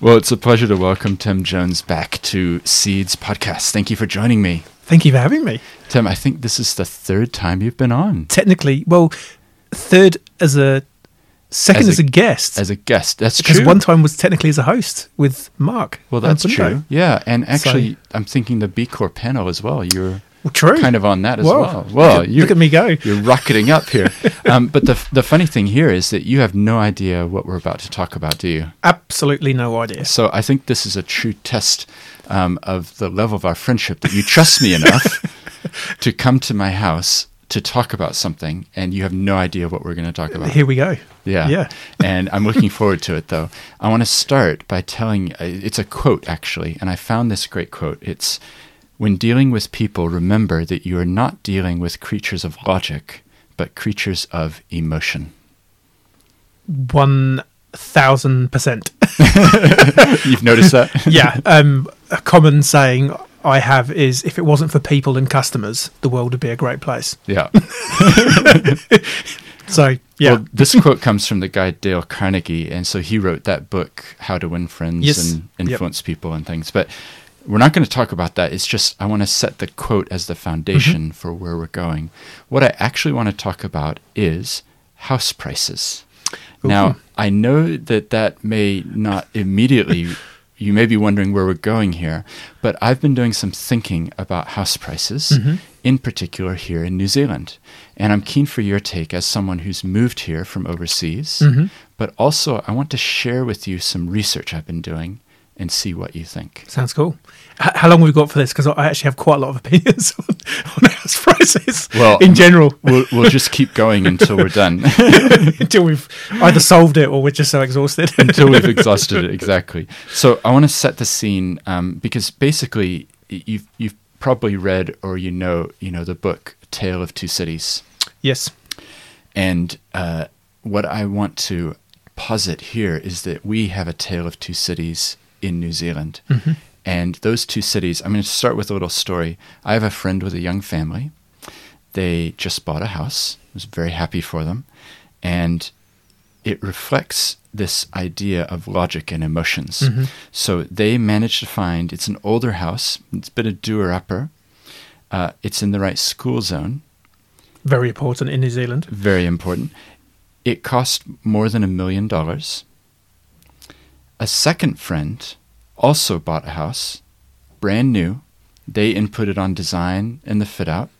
Well, it's a pleasure to welcome Tim Jones back to Seeds Podcast. Thank you for joining me. Thank you for having me. Tim, I think this is the third time you've been on Technically, well, third as a second As as a- a, guest. as a guest. That's because true. one time was technically as a host with Mark. well, that's true. Yeah, and actually, I'm thinking the B Corp panel as well. You're Well, true. kind of on that as Whoa. well. Well, look, look at me go. You're rocketing up here. Um, but the the funny thing here is that you have no idea what we're about to talk about, do you? Absolutely no idea. So I think this is a true test um, of the level of our friendship that you trust me enough to come to my house to talk about something, and you have no idea what we're going to talk about. Here we go. Yeah. Yeah. and I'm looking forward to it, though. I want to start by telling uh, it's a quote, actually, and I found this great quote. It's When dealing with people, remember that you are not dealing with creatures of logic, but creatures of emotion. One thousand percent. You've noticed that? Yeah. Um, a common saying I have is if it wasn't for people and customers, the world would be a great place. yeah. So yeah. Well, this quote comes from the guy Dale Carnegie, and so he wrote that book, How to Win Friends Yes. and Yep. Influence People and things. But we're not going to talk about that. It's just I want to set the quote as the foundation Mm-hmm. for where we're going. What I actually want to talk about is house prices. Now, I know that that may not immediately. You may be wondering where we're going here, but I've been doing some thinking about house prices, Mm-hmm. in particular here in New Zealand. And I'm keen for your take as someone who's moved here from overseas. Mm-hmm. But also, I want to share with you some research I've been doing and see what you think. Sounds cool. H- how long have we got for this? Because I actually have quite a lot of opinions on, on house prices Well, in general We'll, we'll just keep going until we're done, until we've either solved it or we're just so exhausted. until we've exhausted it. Exactly. So I want to set the scene um, because basically, you've you've probably read or you know you know the book Tale of Two Cities. yes. And uh, what I want to posit here is that we have a tale of two cities in New Zealand. And those two cities, I'm going to start with a little story. I have a friend with a young family. They just bought a house. I was very happy for them. And it reflects this idea of logic and emotions. So they managed to find it's an older house, it's a bit of doer upper. Uh, it's in the right school zone Very important in New Zealand. very important. It cost more than a million dollars. A second friend also bought a house, brand new. They inputted on design and the fit out.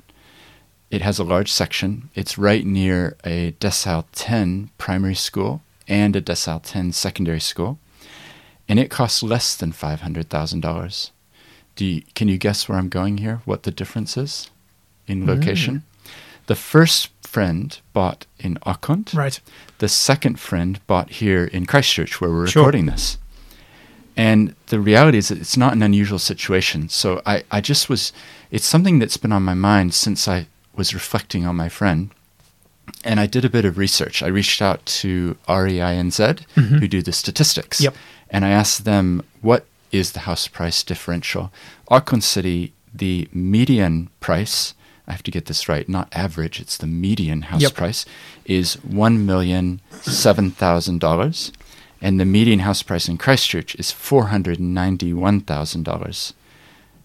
It has a large section. It's right near a decile 10 primary school and a decile 10 secondary school. And it costs less than $500,000. Do you, can you guess where I'm going here? What the difference is in mm. location? The first friend bought in Auckland. Right. The second friend bought here in Christchurch, where we're Sure. recording this. And the reality is that it's not an unusual situation. So I, I just was, it's something that's been on my mind since I was reflecting on my friend. And I did a bit of research. I reached out to REINZ, mm-hmm. who do the statistics. Yep. And I asked them, what is the house price differential? Auckland City, the median price, I have to get this right, not average, it's the median house Yep. price, is $1,007,000. And the median house price in Christchurch is $491,000.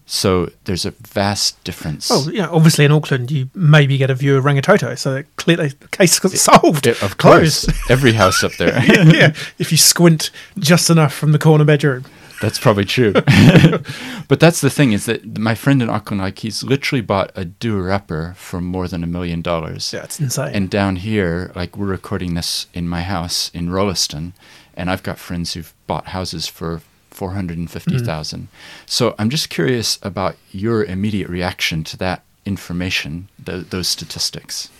So there's a vast difference. Well, yeah, obviously in Auckland, you maybe get a view of Rangitoto, so clearly the case got solved. It- of course, every house up there. yeah, if you squint just enough from the corner bedroom. That's probably true. but that's the thing is that my friend in Auckland, like he's literally bought a doer upper for more than a million dollars. Yeah, it's insane. And down here, like we're recording this in my house in Rolleston, and I've got friends who've bought houses for four hundred and fifty thousand. So I'm just curious about your immediate reaction to that information, th- those statistics.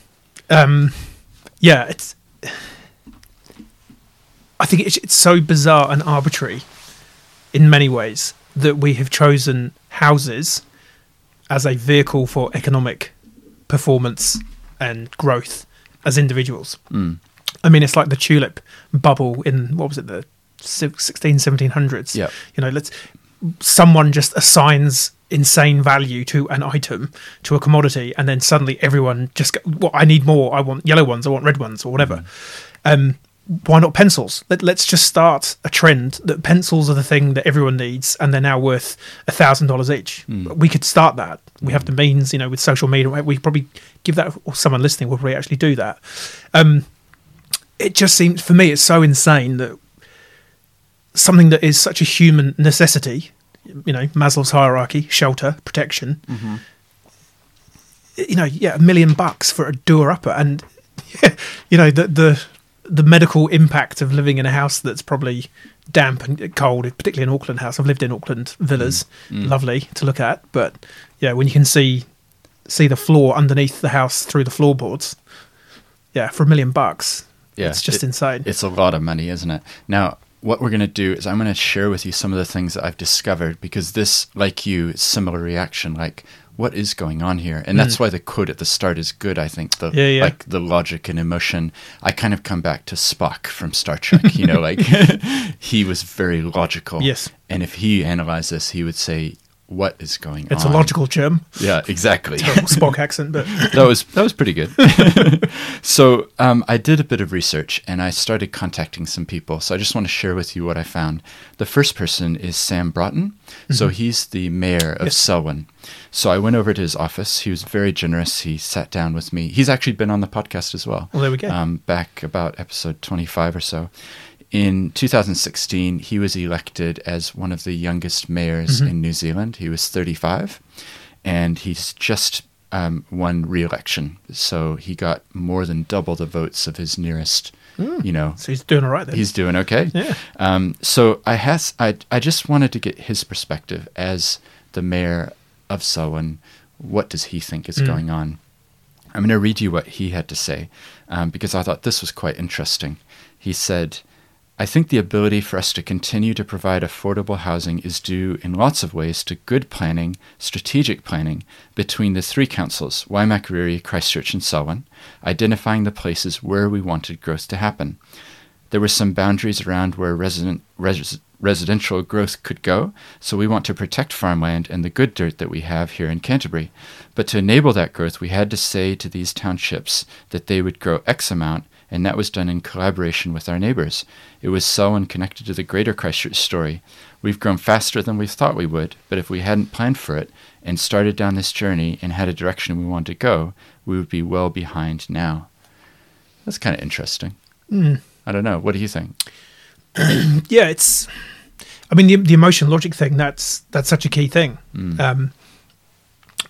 um, yeah, it's. I think it's, it's so bizarre and arbitrary in many ways that we have chosen houses as a vehicle for economic performance and growth as individuals. Mm. I mean, it's like the tulip bubble in what was it, the si- 16, 1700s. Yep. You know, let's someone just assigns insane value to an item, to a commodity, and then suddenly everyone just go, well, I need more. I want yellow ones. I want red ones, or whatever. Um, why not pencils? Let, let's just start a trend that pencils are the thing that everyone needs, and they're now worth a thousand dollars each. Hmm. We could start that. We have hmm. the means, you know, with social media. We probably give that, or someone listening will probably actually do that. Um, it just seems for me, it's so insane that something that is such a human necessity, you know, Maslow's hierarchy, shelter, protection. Mm-hmm. You know, yeah, a million bucks for a doer upper, and you know the the the medical impact of living in a house that's probably damp and cold, particularly an Auckland house. I've lived in Auckland villas, mm. Mm. lovely to look at, but yeah, when you can see see the floor underneath the house through the floorboards, yeah, for a million bucks, Yeah, it's just it- insane. It's a lot of money, isn't it? Now, what we're going to do is I'm going to share with you some of the things that I've discovered because this, like you, similar reaction. Like, what is going on here? And that's mm. why the quote at the start is good. I think the. Yeah, yeah. like the logic and emotion. I kind of come back to Spock from Star Trek. You know, like he was very logical. Yes. And if he analyzed this, he would say, "What is going It's on?" It's a logical germ. Yeah, exactly. Spock accent, but that was that was pretty good. so um, I did a bit of research and I started contacting some people. So I just want to share with you what I found. The first person is Sam Broughton. So he's the mayor of Yes. Selwyn. So I went over to his office. He was very generous. He sat down with me. He's actually been on the podcast as well. Well, there we go. Um, back about episode 25 or so. In 2016, he was elected as one of the youngest mayors Mm-hmm. in New Zealand. He was 35, and he's just um, won re-election. So he got more than double the votes of his nearest. You know, so he's doing all right then. he's doing okay. Yeah. Um, so I has I I just wanted to get his perspective as the mayor of Selwyn. What does he think is going on? I'm going to read you what he had to say um, because I thought this was quite interesting. He said, I think the ability for us to continue to provide affordable housing is due in lots of ways to good planning, strategic planning between the three councils, Waimakariri, Christchurch, and Selwyn, identifying the places where we wanted growth to happen. There were some boundaries around where resident, res, residential growth could go, so we want to protect farmland and the good dirt that we have here in Canterbury. But to enable that growth, we had to say to these townships that they would grow X amount, and that was done in collaboration with our neighbours. It was so and connected to the greater Christchurch story. We've grown faster than we thought we would, but if we hadn't planned for it and started down this journey and had a direction we wanted to go, we would be well behind now. That's kind of interesting. I don't know. What do you think? yeah, it's. I mean, the, the emotion logic thing. That's that's such a key thing. Mm. Um,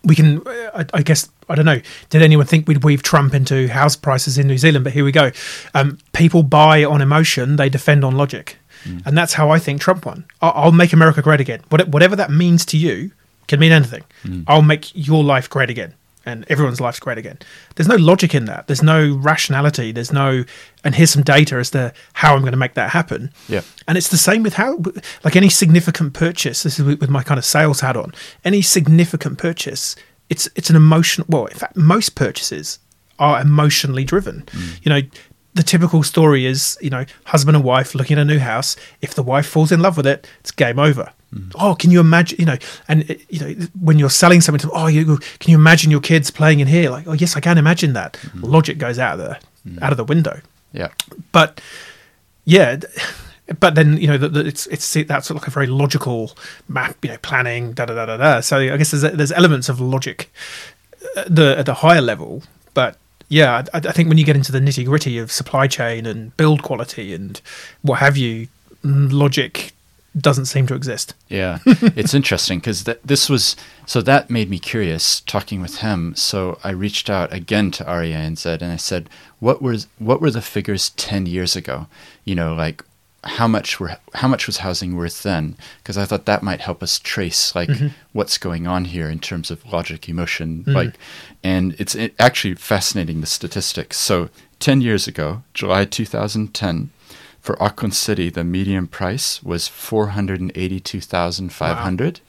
we can, uh, I, I guess, I don't know. Did anyone think we'd weave Trump into house prices in New Zealand? But here we go. Um, people buy on emotion; they defend on logic, hmm. and that's how I think Trump won. I'll, I'll make America great again. What, whatever that means to you can mean anything. Hmm. I'll make your life great again, and everyone's life's great again. There's no logic in that. There's no rationality. There's no, and here's some data as to how I'm going to make that happen. Yeah. And it's the same with how, like any significant purchase. This is with with my kind of sales hat on. Any significant purchase, it's it's an emotional. Well, in fact, most purchases are emotionally driven. Mm. You know, the typical story is you know husband and wife looking at a new house. If the wife falls in love with it, it's game over. Oh, can you imagine? You know, and uh, you know when you're selling something to, oh, you can you imagine your kids playing in here? Like, oh, yes, I can imagine that. Logic goes out of the out of the window Yeah. but yeah but then you know the, the, it's it's that's like a very logical map you know planning da da da da da so i guess there's there's elements of logic at the at the higher level but yeah i, I think when you get into the nitty gritty of supply chain and build quality and what have you mm, logic doesn't seem to exist Yeah, it's interesting because th- this was so that made me curious talking with him. So I reached out again to REINZ and said, and I said, "What was what were the figures ten years ago? You know, like how much were how much was housing worth then? Because I thought that might help us trace like mm-hmm. what's going on here in terms of logic, emotion, mm-hmm. like, and it's it, actually fascinating the statistics. So ten years ago, July two thousand ten. For Auckland City, the median price was four hundred and eighty-two thousand five hundred,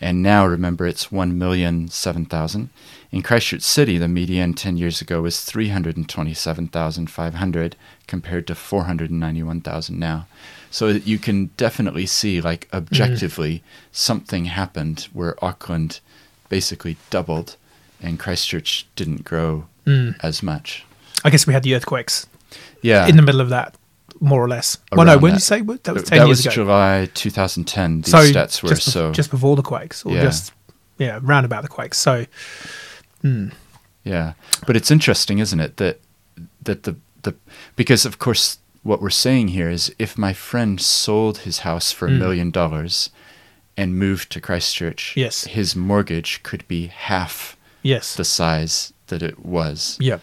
and now remember it's one million seven thousand. In Christchurch City, the median ten years ago was three hundred and twenty-seven thousand five hundred, compared to four hundred and ninety-one thousand now. So you can definitely see, like objectively, mm-hmm. something happened where Auckland basically doubled, and Christchurch didn't grow mm. as much. i guess we had the earthquakes Yeah, in the middle of that more or less. Well, no, when that. you say that was ten that years was ago. July 2010. These so stats were just, so just before the quakes, or Yeah. just yeah, round about the quakes. So Yeah, but it's interesting, isn't it, that that the the because of course what we're saying here is if my friend sold his house for a Mm. million dollars and moved to Christchurch, Yes. his mortgage could be half yes, the size that it was, yeah,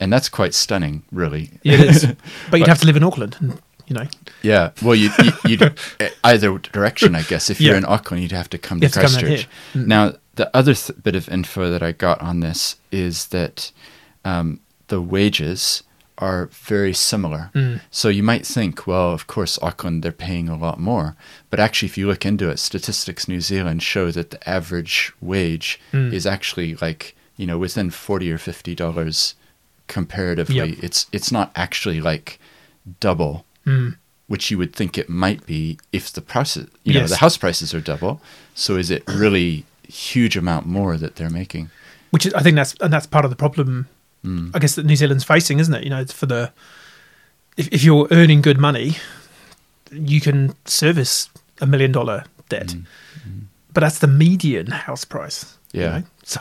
and that's quite stunning, really. it is. But you'd have to live in Auckland, and, you know. Yeah, well, you you you'd, either direction, I guess. If you're in Auckland, you'd have to come You to have to come down Christchurch. Mm. Now, the other th- bit of info that I got on this is that um, the wages are very similar. Mm. So you might think, well, of course, Auckland they're paying a lot more, but actually, if you look into it, Statistics New Zealand show that the average wage Mm. is actually like you know within forty or fifty dollars comparatively. Yep. It's it's not actually like double Mm. which you would think it might be if the prices, you know, the house prices are double. So is it really huge amount more that they're making? which is, I think that's and that's part of the problem. Mm. I guess that New Zealand's facing, isn't it? You know, it's for the if if you're earning good money, you can service a million dollar debt, Mm. but that's the median house price. you Yeah. know? So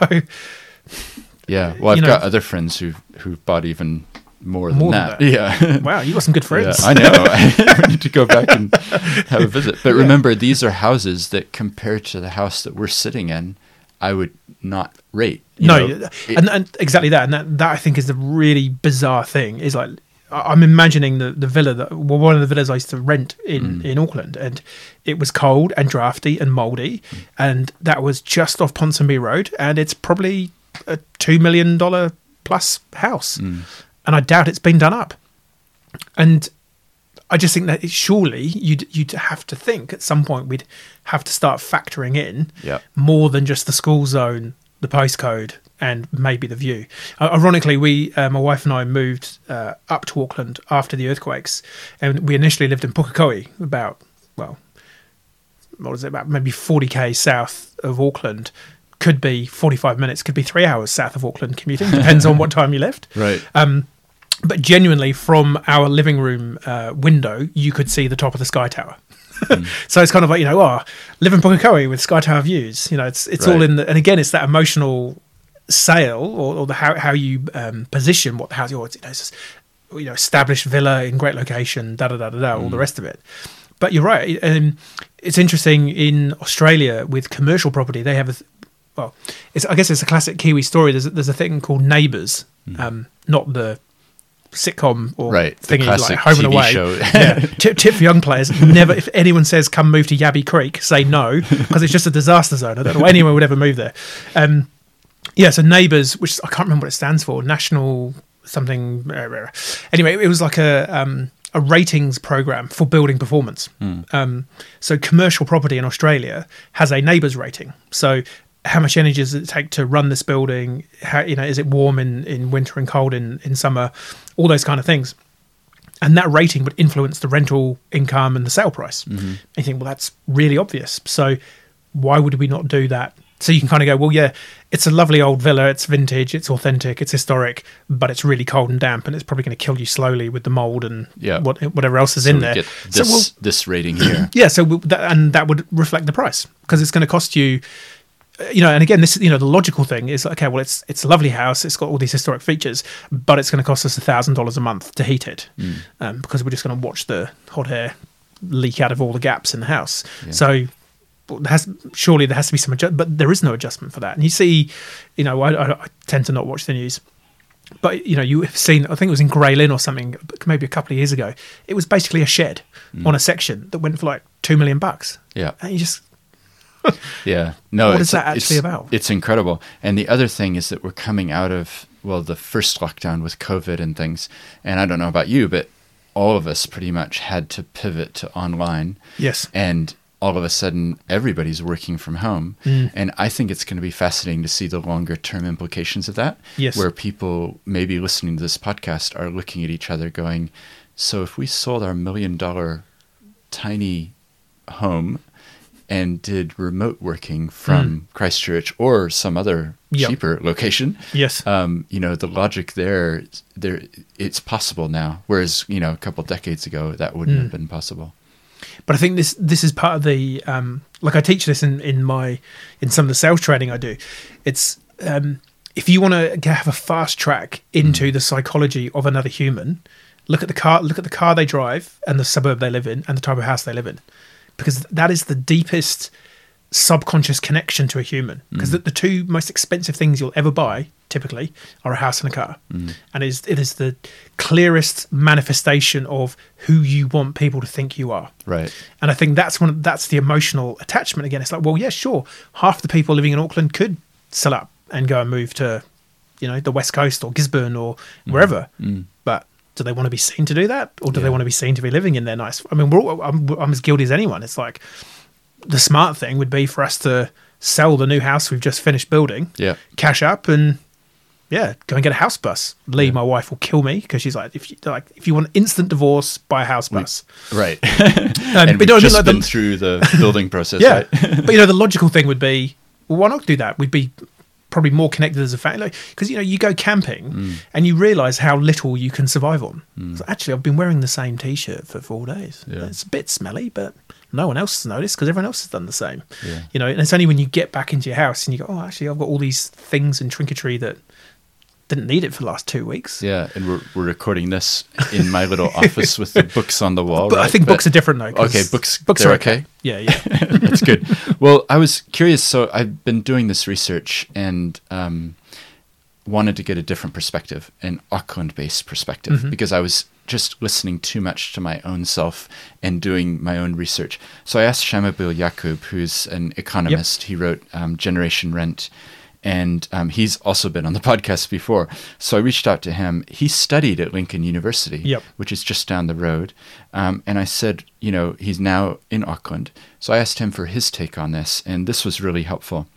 Yeah. Well, I've know- got other friends who who've bought even more than More than that. that. Yeah. wow, you got some good friends. Yeah, I know. we need to go back and have a visit. But remember, these are houses that, compared to the house that we're sitting in, I would not rate. no, know. And, and exactly that, and that that I think is the really bizarre thing. Is like I- I'm imagining the the villa that well, one of the villas I used to rent in Mm. in Auckland, and it was cold and drafty and mouldy, Mm. and that was just off Ponsonby Road, and it's probably a two million dollar plus house, Mm. and I doubt it's been done up, and. I just think that it, surely you'd you'd have to think at some point we'd have to start factoring in Yeah. more than just the school zone, the postcode, and maybe the view. Uh, ironically, we, uh, my wife and I, moved uh, up to Auckland after the earthquakes, and we initially lived in Pukekohe, about well, what is it about maybe forty k south of Auckland. Could be forty-five minutes, could be three hours south of Auckland commuting. Depends on what time you left. Right. Um, but genuinely, from our living room uh, window, you could see the top of the Sky Tower. so it's kind of like you know, oh, live in Pukekohe with Sky Tower views. You know, it's it's all Right. in the, and again, it's that emotional sale or, or the how how you um, position what the house. You know, just, you know, established villa in great location, da da da da da, all the rest of it. But you're right. Um, it's interesting in Australia with commercial property. They have a well, it's I guess it's a classic Kiwi story. There's a, there's a thing called NABERS, um, not the sitcom or Right, thingy like Home and Away. show. yeah, tip, tip for young players: never. If anyone says come move to Yabby Creek, say no because it's just a disaster zone. I don't know why anyone would ever move there. Um, yeah, so NABERS, which I can't remember what it stands for, National something. Anyway, it was like a um, a ratings program for building performance. Um, so commercial property in Australia has a NABERS rating. So how much energy does it take to run this building? How you know is it warm in, in winter and cold in, in summer? All those kind of things. And that rating would influence the rental income and the sale price. Mm-hmm. And you think, well, that's really obvious. So why would we not do that? So you can kind of go, well, yeah, it's a lovely old villa. It's vintage. It's authentic. It's historic, but it's really cold and damp, and it's probably going to kill you slowly with the mold and Yeah. what, whatever else is So in there. get so this we'll, this rating here. yeah, so that, and that would reflect the price because it's going to cost you, you know. And again, this you know the logical thing is okay. Well, it's it's a lovely house. It's got all these historic features, but it's going to cost us a thousand dollars a month to heat it um, because we're just going to watch the hot air leak out of all the gaps in the house. Yeah. So. There has, surely there has to be some adjustment, but there is no adjustment for that. And you see, you know, I, I, I tend to not watch the news, but you know, you have seen. I think it was in Grey Lynn or something, maybe a couple of years ago. It was basically a shed on a section that went for like two million bucks. Yeah. And you just Yeah. No, What it's, is that actually it's- about? It's incredible. And the other thing is that we're coming out of well, the first lockdown with COVID and things. And I don't know about you, but all of us pretty much had to pivot to online. yes, And all of a sudden, everybody's working from home. Mm. And I think it's going to be fascinating to see the longer term implications of that. Yes. Where people maybe listening to this podcast are looking at each other going, so if we sold our million dollar tiny home and did remote working from Christchurch or some other Hmm. Yep. cheaper location, Yes. um, you know, the logic there, there, it's possible now. Whereas, you know, a couple decades ago, that wouldn't Hmm. have been possible. But I think this this is part of the um, like I teach this in in my in some of the sales training I do. It's um, if you want to have a fast track into the psychology of another human, look at the car look at the car they drive and the suburb they live in and the type of house they live in, because that is the deepest subconscious connection to a human. Because mm. the, the two most expensive things you'll ever buy typically are a house and a car, mm. and it is it is the clearest manifestation of who you want people to think you are. Right. And I think that's one. That's the emotional attachment again. It's like, well, yeah, sure. Half the people living in Auckland could sell up and go and move to, you know, the west coast or Gisborne or mm. wherever. But do they want to be seen to do that, or do they want to be seen to be living in their nice? I mean, we're all, I'm, I'm as guilty as anyone. It's like the smart thing would be for us to sell the new house we've just finished building, Yeah. cash up, and yeah, go and get a house bus. Lee, my wife, will kill me because she's like, if you like, if you want instant divorce, buy a house bus. Right. Um, and but we've just like the- through the building process. yeah, Right? but you know, the logical thing would be, well, why not do that? We'd be probably more connected as a family because you know you go camping Mm. and you realize how little you can survive on. So actually, I've been wearing the same t-shirt for four days. Yeah. It's a bit smelly, but no one else has noticed because everyone else has done the same. Yeah. You know, and it's only when you get back into your house and you go, oh, actually, I've got all these things and trinketry that didn't need it for the last two weeks. Yeah, and we're, we're recording this in my little office with the books on the wall. But I right? think books are different though. Okay, books- books are okay? Yeah, yeah. That's good. Well, I was curious. So I've been doing this research and um, wanted to get a different perspective, an Auckland-based perspective, Mm-hmm. because I was just listening too much to my own self and doing my own research. So I asked Shamubeel Eaqub, who's an economist. He wrote um, Generation Rent. And um, he's also been on the podcast before. So I reached out to him. He studied at Lincoln University, Yep. which is just down the road. Um, and I said, you know, he's now in Auckland. So I asked him for his take on this, and this was really helpful.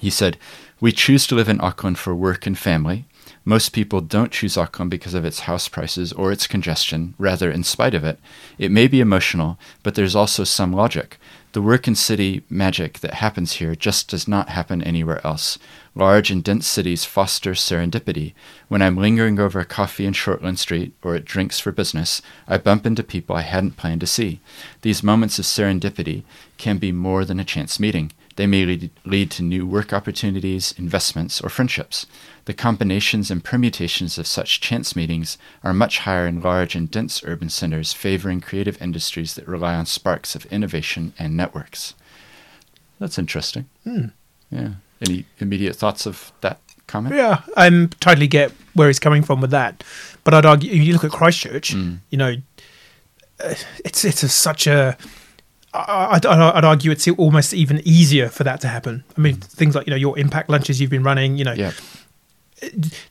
He said, We choose to live in Auckland for work and family. Most people don't choose Auckland because of its house prices or its congestion, rather, in spite of it. It may be emotional, but there's also some logic. The work and city magic that happens here just does not happen anywhere else. Large and dense cities foster serendipity. When I'm lingering over a coffee in Shortland Street or at Drinks for Business, I bump into people I hadn't planned to see. These moments of serendipity can be more than a chance meeting. They may lead, lead to new work opportunities, investments, or friendships. The combinations and permutations of such chance meetings are much higher in large and dense urban centers, favoring creative industries that rely on sparks of innovation and networks. That's interesting. Yeah. Any immediate thoughts of that comment? Yeah, I totally get where he's coming from with that. But I'd argue, if you look at Christchurch, Mm. you know, uh, it's it's a, such a I'd, I'd argue it's almost even easier for that to happen. I mean, things like you know your impact lunches you've been running. You know, Yeah.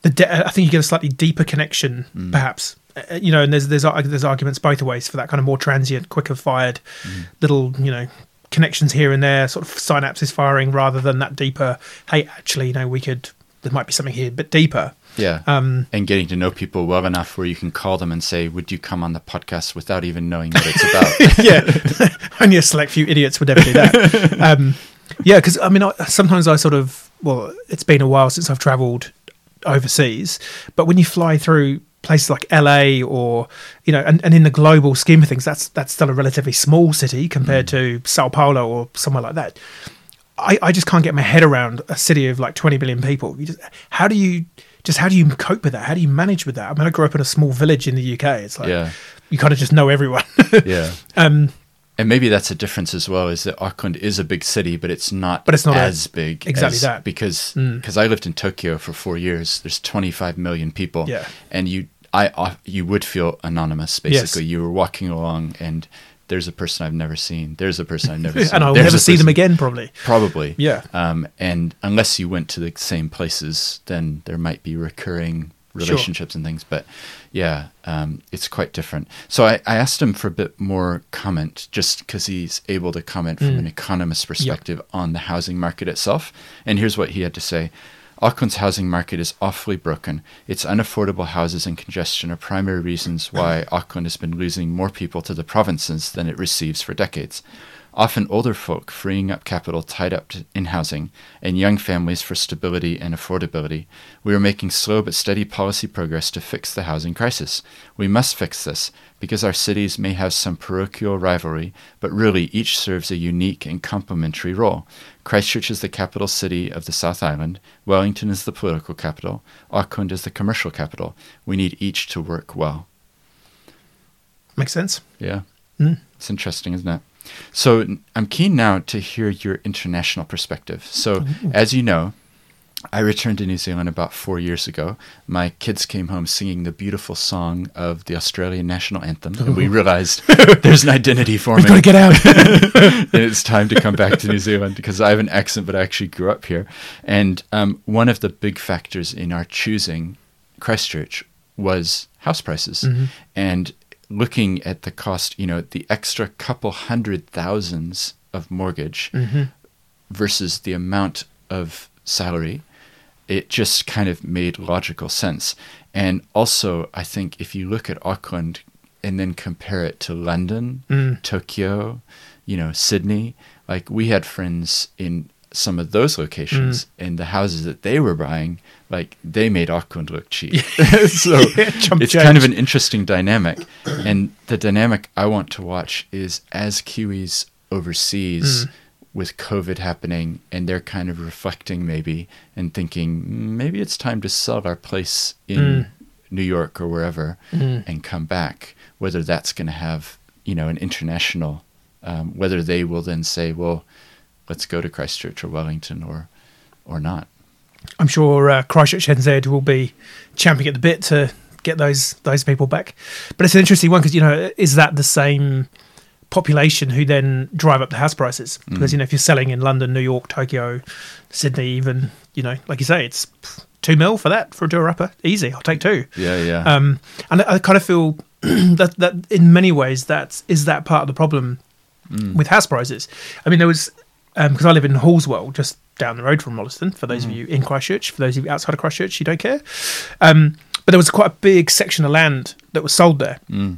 The de- I think you get a slightly deeper connection, Mm. perhaps. Uh, you know, and there's there's there's arguments both ways for that kind of more transient, quicker fired, Mm. little you know connections here and there, sort of synapses firing, rather than that deeper. Hey, actually, you know, we could there might be something here, a bit deeper. Yeah. Um, and getting to know people well enough where you can call them and say, Would you come on the podcast without even knowing what it's about? yeah, only a select few idiots would ever do that. um, yeah, because I mean, I, sometimes I sort of well, it's been a while since I've travelled overseas, but when you fly through places like LA or you know, and, and in the global scheme of things, that's that's still a relatively small city compared to Sao Paulo or somewhere like that. I, I just can't get my head around a city of like 20 million people. You just, how do you just how do you cope with that? How do you manage with that? I mean, I grew up in a small village in the UK. It's like yeah. you kind of just know everyone. Yeah. um, And maybe that's a difference as well, is that Auckland is a big city, but it's not, But it's not as a- big. exactly as- that. Because Mm. because I lived in Tokyo for four years. There's 25 million people. Yeah. And you I you would feel anonymous basically. You were walking along and there's a person I've never seen. There's a person I've never seen. and I'll There's never see them again, probably. Probably. Yeah. Um, and unless you went to the same places, then there might be recurring relationships and things. But yeah, um, it's quite different. So I, I asked him for a bit more comment, just because he's able to comment from Mm. an economist perspective on the housing market itself. And here's what he had to say. Auckland's housing market is awfully broken. Its unaffordable houses and congestion are primary reasons why Auckland has been losing more people to the provinces than it receives for decades. Often older folk freeing up capital tied up in housing, and young families for stability and affordability. We are making slow but steady policy progress to fix the housing crisis. We must fix this because our cities may have some parochial rivalry, but really each serves a unique and complementary role. Christchurch is the capital city of the South Island, Wellington is the political capital, Auckland is the commercial capital. We need each to work well. Makes sense. Yeah. Mm. It's interesting, isn't it? So I'm keen now to hear your international perspective. So, as you know, I returned to New Zealand about four years ago. My kids came home singing the beautiful song of the Australian national anthem, and we realized there's an identity forming. We've got to get out. and it's time to come back to New Zealand because I have an accent, but I actually grew up here. And um, one of the big factors in our choosing Christchurch was house prices. Mm-hmm. And looking at the cost, you know, the extra couple hundred thousands of mortgage Mm-hmm. versus the amount of salary, it just kind of made logical sense. And also, I think if you look at Auckland and then compare it to London, Mm. Tokyo, you know, Sydney, like we had friends in some of those locations and the houses that they were buying, like they made Auckland look cheap. so Yeah, it's kind of an interesting dynamic. and the dynamic I want to watch is as Kiwis overseas Mm. with COVID happening and they're kind of reflecting maybe and thinking "Mm, maybe it's time to sell our place in Mm. New York or wherever Mm. and come back, whether that's going to have, you know, an international, um, whether they will then say, well, let's go to Christchurch or Wellington or, or not. I'm sure uh, Christchurch NZ will be champing at the bit to get those those people back. But it's an interesting one because you know is that the same population who then drive up the house prices? Because you know if you're selling in London, New York, Tokyo, Sydney, even you know like you say, it's two mil for that for a door upper, easy. I'll take two. Yeah, yeah. Um, and I, I kind of feel that that in many ways that is that part of the problem Mm. with house prices. I mean, there was because I live in Halswell, just down the road from Rolleston. For those of you in Christchurch, for those of you outside of Christchurch, you don't care. Um, but there was quite a big section of land that was sold there, Mm.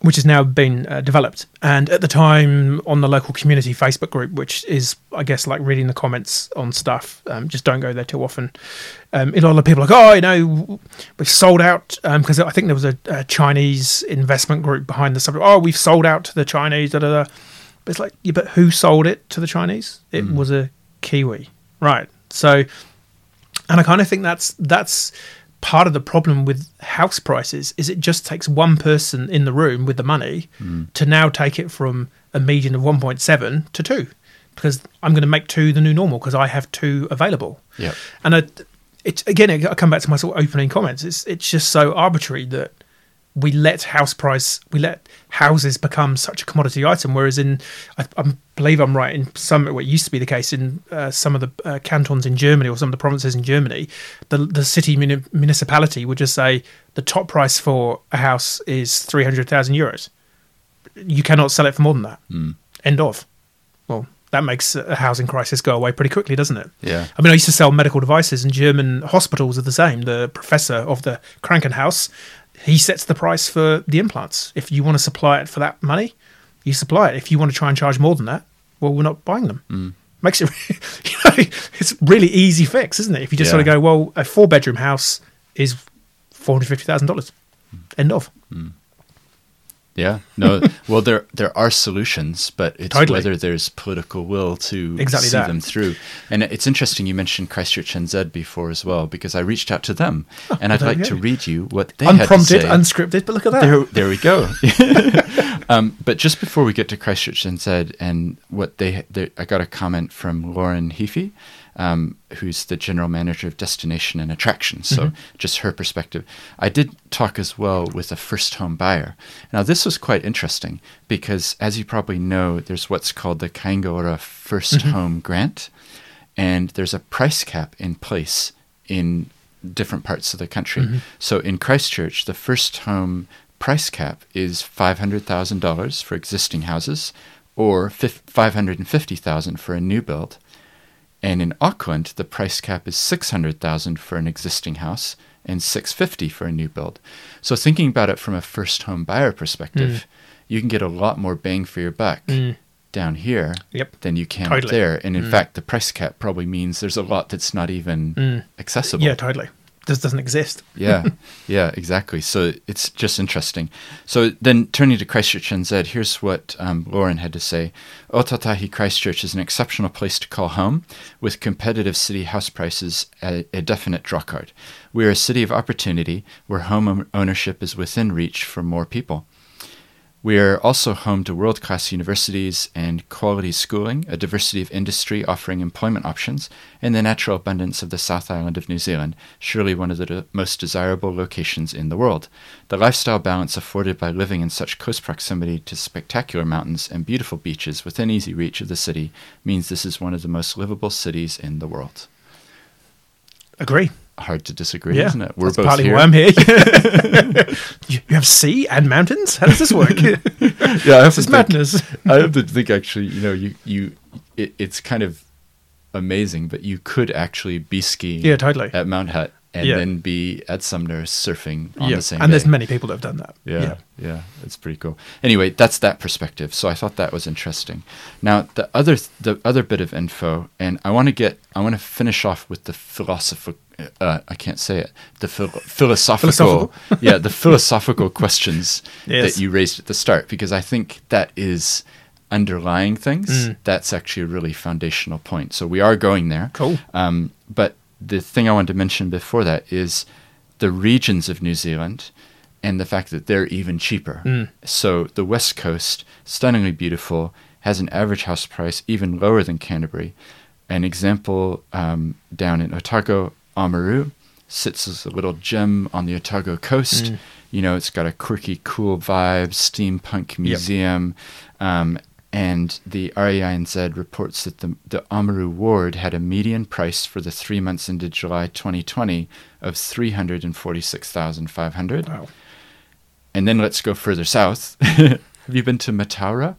which has now been uh, developed. And at the time, on the local community Facebook group, which is, I guess, like reading the comments on stuff, um, just don't go there too often. Um, a lot of people are like, oh, you know, we've sold out because I think there was a, a Chinese investment group behind the subject. Oh, we've sold out to the Chinese. Da da da. But it's like, yeah, but who sold it to the Chinese? It Mm. was a Kiwi, right? So, and I kind of think that's that's part of the problem with house prices is it just takes one person in the room with the money Mm. to now take it from a median of 1.7 to 2 because I'm going to make 2 the new normal because I have 2 available. Yeah. And I, it's again, I come back to my sort of opening comments. It's it's just so arbitrary that we let house price, we let houses become such a commodity item. Whereas in, I, I believe I'm right in some, what used to be the case in uh, some of the uh, cantons in Germany or some of the provinces in Germany, the the city muni- municipality would just say the top price for a house is three hundred thousand euros. You cannot sell it for more than that. Mm. End of. Well, that makes a housing crisis go away pretty quickly, doesn't it? Yeah. I mean, I used to sell medical devices, and German hospitals are the same. The professor of the Krankenhaus, he sets the price for the implants. If you want to supply it for that money, you supply it. If you want to try and charge more than that, well, we're not buying them. Mm. Makes it, you know, it's really easy fix, isn't it? If you just sort of go, well, a four bedroom house is four hundred fifty thousand dollars. End of. Yeah. No. well, there there are solutions, but it's Totally. whether there's political will to Exactly see that. them through. And it's interesting you mentioned Christchurch NZ before as well, because I reached out to them, and I'd Oh, like to read you what they had to Unprompted, say. unscripted, but look at that. There, there we go. um, but just before we get to Christchurch NZ and what they, they I got a comment from Loren Heaphy, um, who's the general manager of destination and attraction. So mm-hmm. just her perspective. I did talk as well with a first home buyer. Now this was quite interesting because, as you probably know, there's what's called the Kainga Ora First mm-hmm. Home Grant, and there's a price cap in place in different parts of the country. Mm-hmm. So in Christchurch, the first home price cap is five hundred thousand dollars for existing houses, or five hundred and fifty thousand for a new build. And in Auckland, the price cap is six hundred thousand for an existing house and six fifty for a new build. So thinking about it from a first home buyer perspective, you can get a lot more bang for your buck Mm. down here Yep. than you can up there. And in Mm. fact, the price cap probably means there's a lot that's not even Mm. accessible. Yeah, totally. This doesn't exist. yeah, yeah, exactly. So it's just interesting. So then turning to Christchurch NZ, here's what um, Loren had to say. Otautahi Christchurch is an exceptional place to call home, with competitive city house prices a, a definite draw card. We are a city of opportunity where home ownership is within reach for more people. We are also home to world class universities and quality schooling, a diversity of industry offering employment options, and the natural abundance of the South Island of New Zealand, surely one of the de- most desirable locations in the world. The lifestyle balance afforded by living in such close proximity to spectacular mountains and beautiful beaches within easy reach of the city means this is one of the most livable cities in the world. Agree. Hard to disagree, yeah, isn't it? We're That's both partly here. why I'm here. you have sea and mountains. How does this work? yeah, I have this think- madness. I have to think actually, you know, you you it, it's kind of amazing, but you could actually be skiing Yeah, totally. at Mount Hutt and Yeah. then be at Sumner surfing on yeah, the same and there's many people that have done that. yeah, yeah, it's pretty cool. Anyway, that's that perspective. So I thought that was interesting. Now the other th- the other bit of info, and I want to get I want to finish off with the philosophical. Uh, I can't say it. The phil- philosophical, Philosophical. yeah, the philosophical questions Yes. that you raised at the start, because I think that is underlying things. Mm. That's actually a really foundational point. So we are going there. Cool. Um, but the thing I wanted to mention before that is the regions of New Zealand and the fact that they're even cheaper. Mm. So the West Coast, stunningly beautiful, has an average house price even lower than Canterbury. An example um, down in Otago, Oamaru, sits as a little gem on the Otago coast. Mm. You know, it's got a quirky, cool vibe, steampunk museum. Um, and the REINZ reports that the, the Oamaru ward had a median price for the three months into July 2020 of 346500 Wow. And then let's go further south. Have you been to Mataura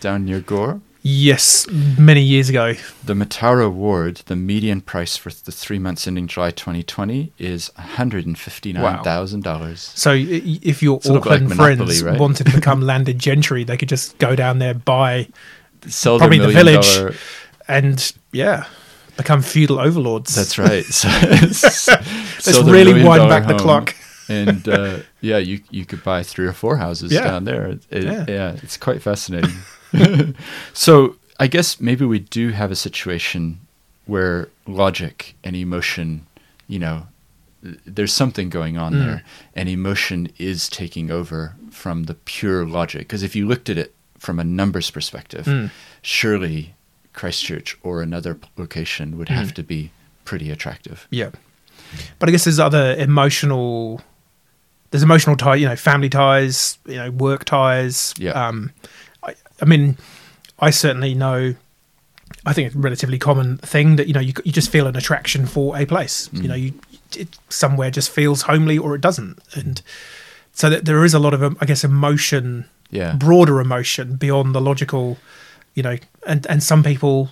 down near Gore? Yes, many years ago. The Mataura ward, the median price for the three months ending July 2020 is $159,000. So if your Sort of like Monopoly, friends right? wanted to become landed gentry, they could just go down there, buy, Sell Probably the village. dollar- and yeah, become feudal overlords. That's right. So, Let's really wind back the clock. and uh, yeah, you you could buy three or four houses Yeah. down there. It- it- Yeah. yeah. it's quite fascinating. so I guess maybe we do have a situation where logic and emotion, you know, there's something going on Mm. there, and emotion is taking over from the pure logic. Because if you looked at it from a numbers perspective, Mm. surely Christchurch or another location would have Mm. to be pretty attractive. Yeah, but I guess there's other emotional. There's emotional tie, you know, family ties, you know, work ties. Yeah. Um, I, mean, I certainly know. I think it's a relatively common thing that you know you you just feel an attraction for a place. You Mm. know, you it somewhere just feels homely or it doesn't, and so that there is a lot of um, I guess emotion, Yeah. broader emotion beyond the logical. You know, and and some people,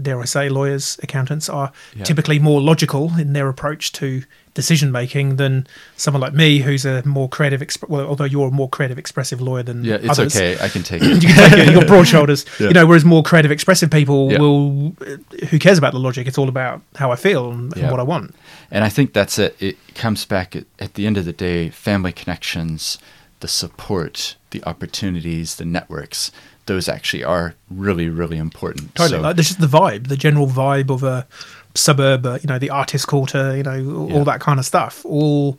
dare I say, lawyers, accountants are Yeah. typically more logical in their approach to decision making than someone like me, who's a more creative. Exp- well, although you're a more creative, expressive lawyer than Yeah, it's others. okay. I can take you it. can take it. You've got broad shoulders. Yeah. You know, whereas more creative, expressive people Yeah. will. Who cares about the logic? It's all about how I feel and, and what I want. And I think that's it. It comes back at, at the end of the day, family connections, the support, the opportunities, the networks, those actually are really, really important. Totally. So- like, there's just the vibe, the general vibe of a suburb. Uh, you know, the artist quarter. You know, all Yeah. that kind of stuff. All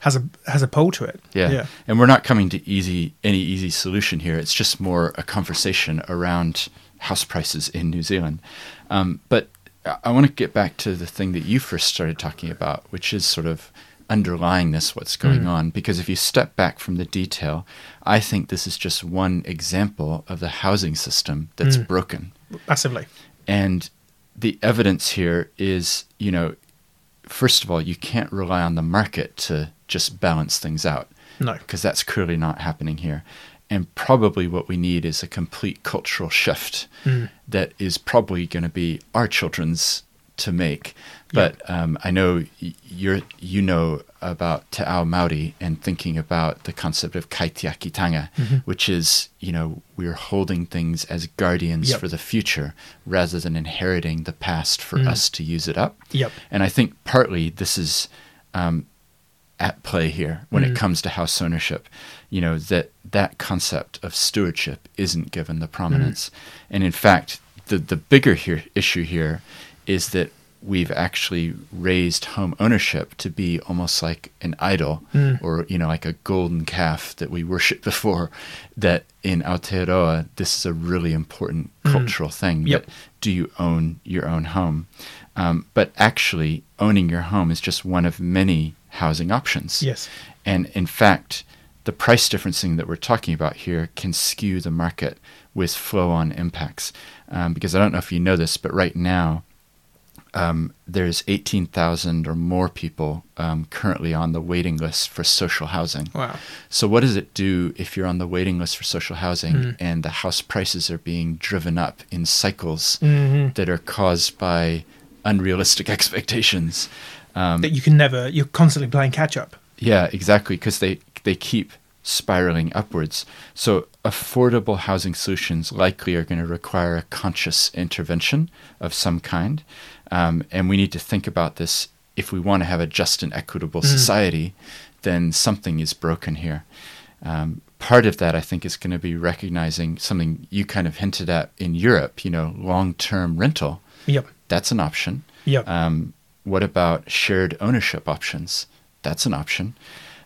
has a has a pull to it. yeah. Yeah. And we're not coming to easy any easy solution here. It's just more a conversation around house prices in New Zealand. Um, but I want to get back to the thing that you first started talking about, which is sort of underlying this, what's going Mm. on. Because if you step back from the detail, I think this is just one example of the housing system that's Mm. broken. Massively. And the evidence here is, you know, first of all, you can't rely on the market to just balance things out No. because that's clearly not happening here. And probably what we need is a complete cultural shift Mm. that is probably going to be our children's to make. But um, I know you're you know about Te Ao Maori and thinking about the concept of kaitiakitanga, which is you know we're holding things as guardians Yep. for the future rather than inheriting the past for us to use it up. Yep. And I think partly this is um, at play here when Mm. it comes to house ownership. You know that that concept of stewardship isn't given the prominence, and in fact, the the bigger here issue here is that we've actually raised home ownership to be almost like an idol, or you know, like a golden calf that we worship before. That in Aotearoa, this is a really important cultural thing. Yep. That do you own your own home? Um, but actually, owning your home is just one of many housing options. Yes. And in fact, the price differencing that we're talking about here can skew the market with flow on impacts. Um, because I don't know if you know this, but right now, um, there's 18,000 or more people um, currently on the waiting list for social housing. Wow. So, what does it do if you're on the waiting list for social housing and the house prices are being driven up in cycles that are caused by unrealistic expectations? Um, That you can never. You're constantly playing catch up. yeah, exactly, because they they keep spiraling upwards. So affordable housing solutions likely are going to require a conscious intervention of some kind, um, and we need to think about this if we want to have a just and equitable society. Then something is broken here. Um, part of that, I think, is going to be recognizing something you kind of hinted at in Europe. You know, long-term rental. Yep. That's an option. Yep. Um, what about shared ownership options? That's an option.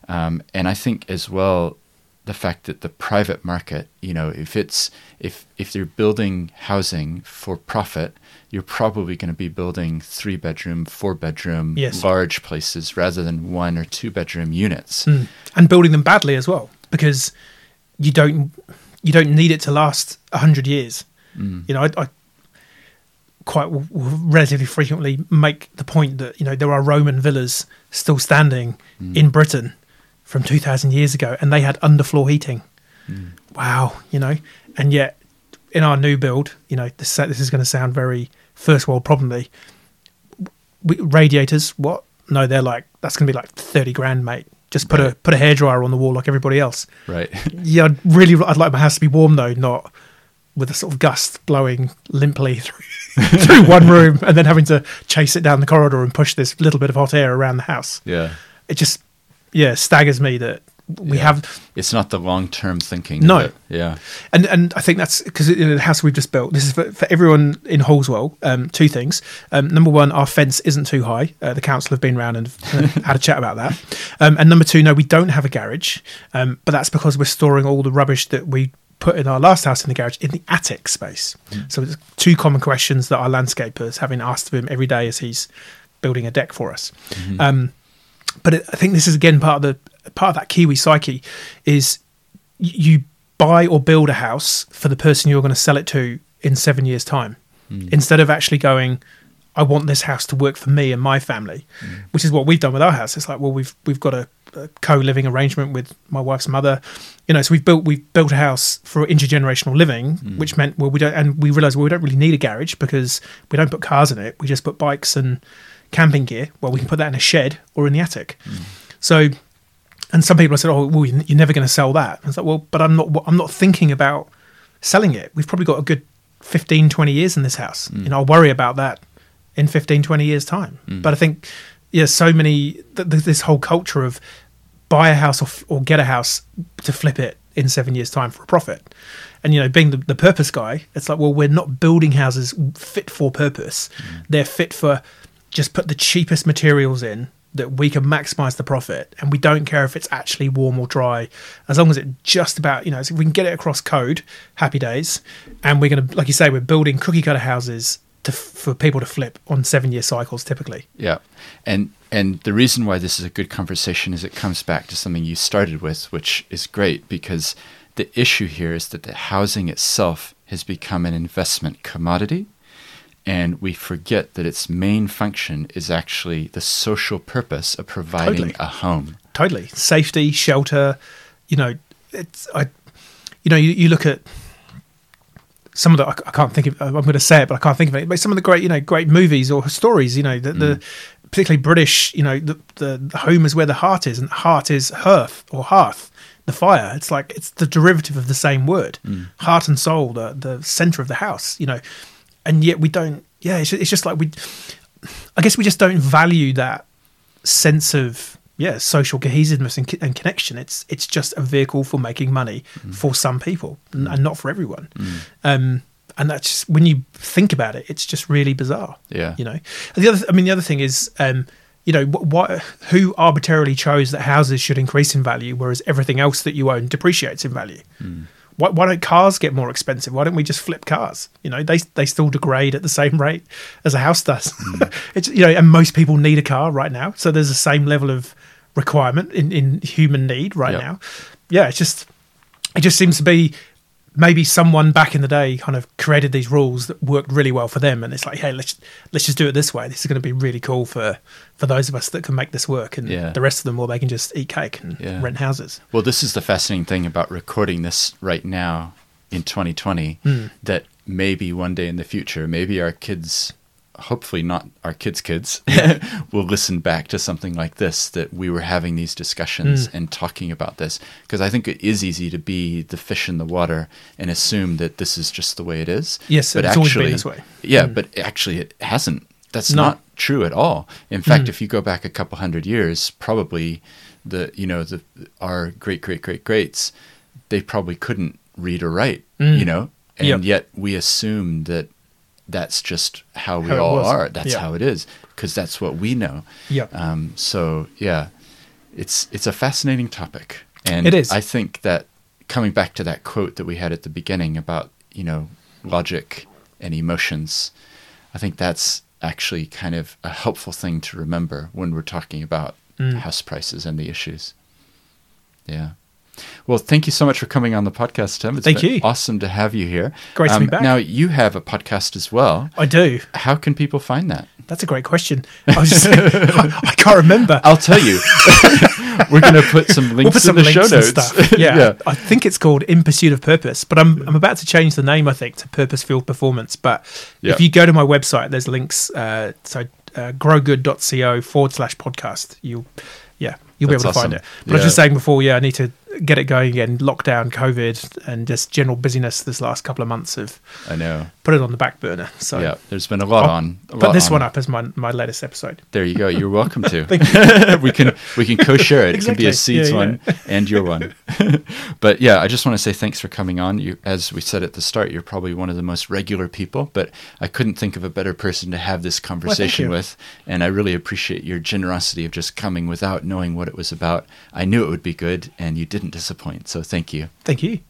Um, and I think as well the fact that the private market, you know, if it's if if they're building housing for profit, you're probably going to be building three bedroom, four bedroom, Yes. large places rather than one or two bedroom units. Mm. and building them badly as well because you don't you don't need it to last a hundred years. Hmm. You know, I, I quite w- relatively frequently make the point that you know there are Roman villas still standing hmm. in Britain from two thousand years ago, and they had underfloor heating. Hmm. Wow, you know, and yet in our new build, you know, this this is going to sound very first world problemly. We, radiators, what? No, they're like that's going to be like thirty grand, mate. Just put a put a hairdryer on the wall like everybody else. Right. Yeah, I'd really, I'd like my house to be warm though, not with a sort of gust blowing limply through, through one room and then having to chase it down the corridor and push this little bit of hot air around the house. yeah. It just, yeah, staggers me that we Yeah. have, It's not the long term thinking. No. it. Yeah. and and I think that's because in the house we've just built. This is for, for everyone in Halswell. Um, two things. Um, number one, our fence isn't too high. Uh, the council have been round and uh, had a chat about that. Um, and number two, no, we don't have a garage, um, but that's because we're storing all the rubbish that we put in our last house in the garage in the attic space. So it's two common questions that our landscapers having asked of him every day as he's building a deck for us. Um, but it, I think this is again part of the part of that Kiwi psyche is you buy or build a house for the person you're going to sell it to in seven years' time, hmm. instead of actually going, I want this house to work for me and my family, hmm. which is what we've done with our house. It's like, well, we've we've got a, a co-living arrangement with my wife's mother, you know. So we've built we've built a house for intergenerational living, hmm. which meant well we don't and we realised well we don't really need a garage because we don't put cars in it. We just put bikes and camping gear. Well, we can put that in a shed or in the attic. So and some people said, "Oh, well, you- you're never going to sell that." I was like, "Well, but I'm not. I'm not thinking about selling it. We've probably got a good 15, 20 years in this house. Mm. You know, I'll worry about that in 15, 20 years' time." Mm. But I think, yeah, so many th- th- this whole culture of buy a house or, f- or get a house to flip it in seven years' time for a profit. And you know, being the, the purpose guy, it's like, well, we're not building houses fit for purpose. Mm. They're fit for just put the cheapest materials in that we can maximize the profit and we don't care if it's actually warm or dry. As long as it just about you know so we can get it across code happy days. And we're going to like you say we're building cookie cutter houses to for people to flip on seven year cycles typically. Yeah, and and the reason why this is a good conversation is it comes back to something you started with, which is great because the issue here is that the housing itself has become an investment commodity, and we forget that its main function is actually the social purpose of providing Totally. a home. totally safety shelter you know it's i you know you, you look at some of the I, I can't think of. I'm going to say it, but I can't think of it. But some of the great, you know, great movies or stories, you know, the, the mm. particularly British, you know, the, the the home is where the heart is, and heart is hearth or hearth, the fire. It's like it's the derivative of the same word, mm. heart and soul, the the center of the house, you know, and yet we don't. Yeah, it's, it's just like we. I guess we just don't value that sense of yeah social cohesiveness and, and connection. It's it's just a vehicle for making money for some people and, and not for everyone. Um, and that's just, when you think about it, it's just really bizarre. Yeah. You know, and the other, I mean, the other thing is, um, you know, what, what, who arbitrarily chose that houses should increase in value, whereas everything else that you own depreciates in value. Why, why don't cars get more expensive? Why don't we just flip cars? You know, they they still degrade at the same rate as a house does. Hmm. it's you know, and most people need a car right now, so there's the same level of requirement in in human need right Yep. now. Yeah, it's just it just seems to be maybe someone back in the day kind of created these rules that worked really well for them and it's like hey let's let's just do it this way this is going to be really cool for for those of us that can make this work and Yeah. the rest of them well they can just eat cake and Yeah. rent houses Well, this is the fascinating thing about recording this right now in 2020 Hmm. that maybe one day in the future, maybe our kids, hopefully not our kids' kids, will listen back to something like this that we were having these discussions Hmm. and talking about this. Because I think it is easy to be the fish in the water and assume that this is just the way it is. Yes, it's always been this way. Yeah, Mm. but actually it hasn't. That's No. not true at all. In fact, Mm. if you go back a couple hundred years, probably the you know the our great great great greats, they probably couldn't read or write, Mm. you know, and Yep. yet we assume that that's just how we How all are. That's Yeah. how it is because that's what we know. Yep. Um, so yeah, it's it's a fascinating topic, and It is. I think that coming back to that quote that we had at the beginning about you know logic and emotions, I think that's actually kind of a helpful thing to remember when we're talking about Mm. house prices and the issues. Yeah. Well, thank you so much for coming on the podcast, Tim. It's Thank you. Awesome to have you here. Um, Great to be back. Now you have a podcast as well. i do How can people find that? that's a great question i just I, I can't remember I'll tell you. We're going to put some links we'll put some in the show notes. stuff. Yeah, I think it's called In Pursuit of Purpose, but I'm I'm about to change the name. I think to Purpose Field Performance. But Yeah. if you go to my website, there's links. Uh, so uh, growgood.co forward slash podcast. You'll yeah you'll That's be able to awesome. find it. But I was Yeah. just saying before, yeah, I need to get it going again. Lockdown, COVID, and just general busyness this last couple of months have I know. put it on the back burner. So yeah, there's been a lot I'll on. a put lot this on. one up as my my latest episode. There you go. You're welcome to. we can we can co-share it. It can be a Exactly. seeds Yeah, one and your one. but yeah, I just want to say thanks for coming on. You, as we said at the start, you're probably one of the most regular people. But I couldn't think of a better person to have this conversation you. with, and I really appreciate your generosity of just coming without knowing what it was about. I knew it would be good, and you didn't disappoint. So thank you. Thank you.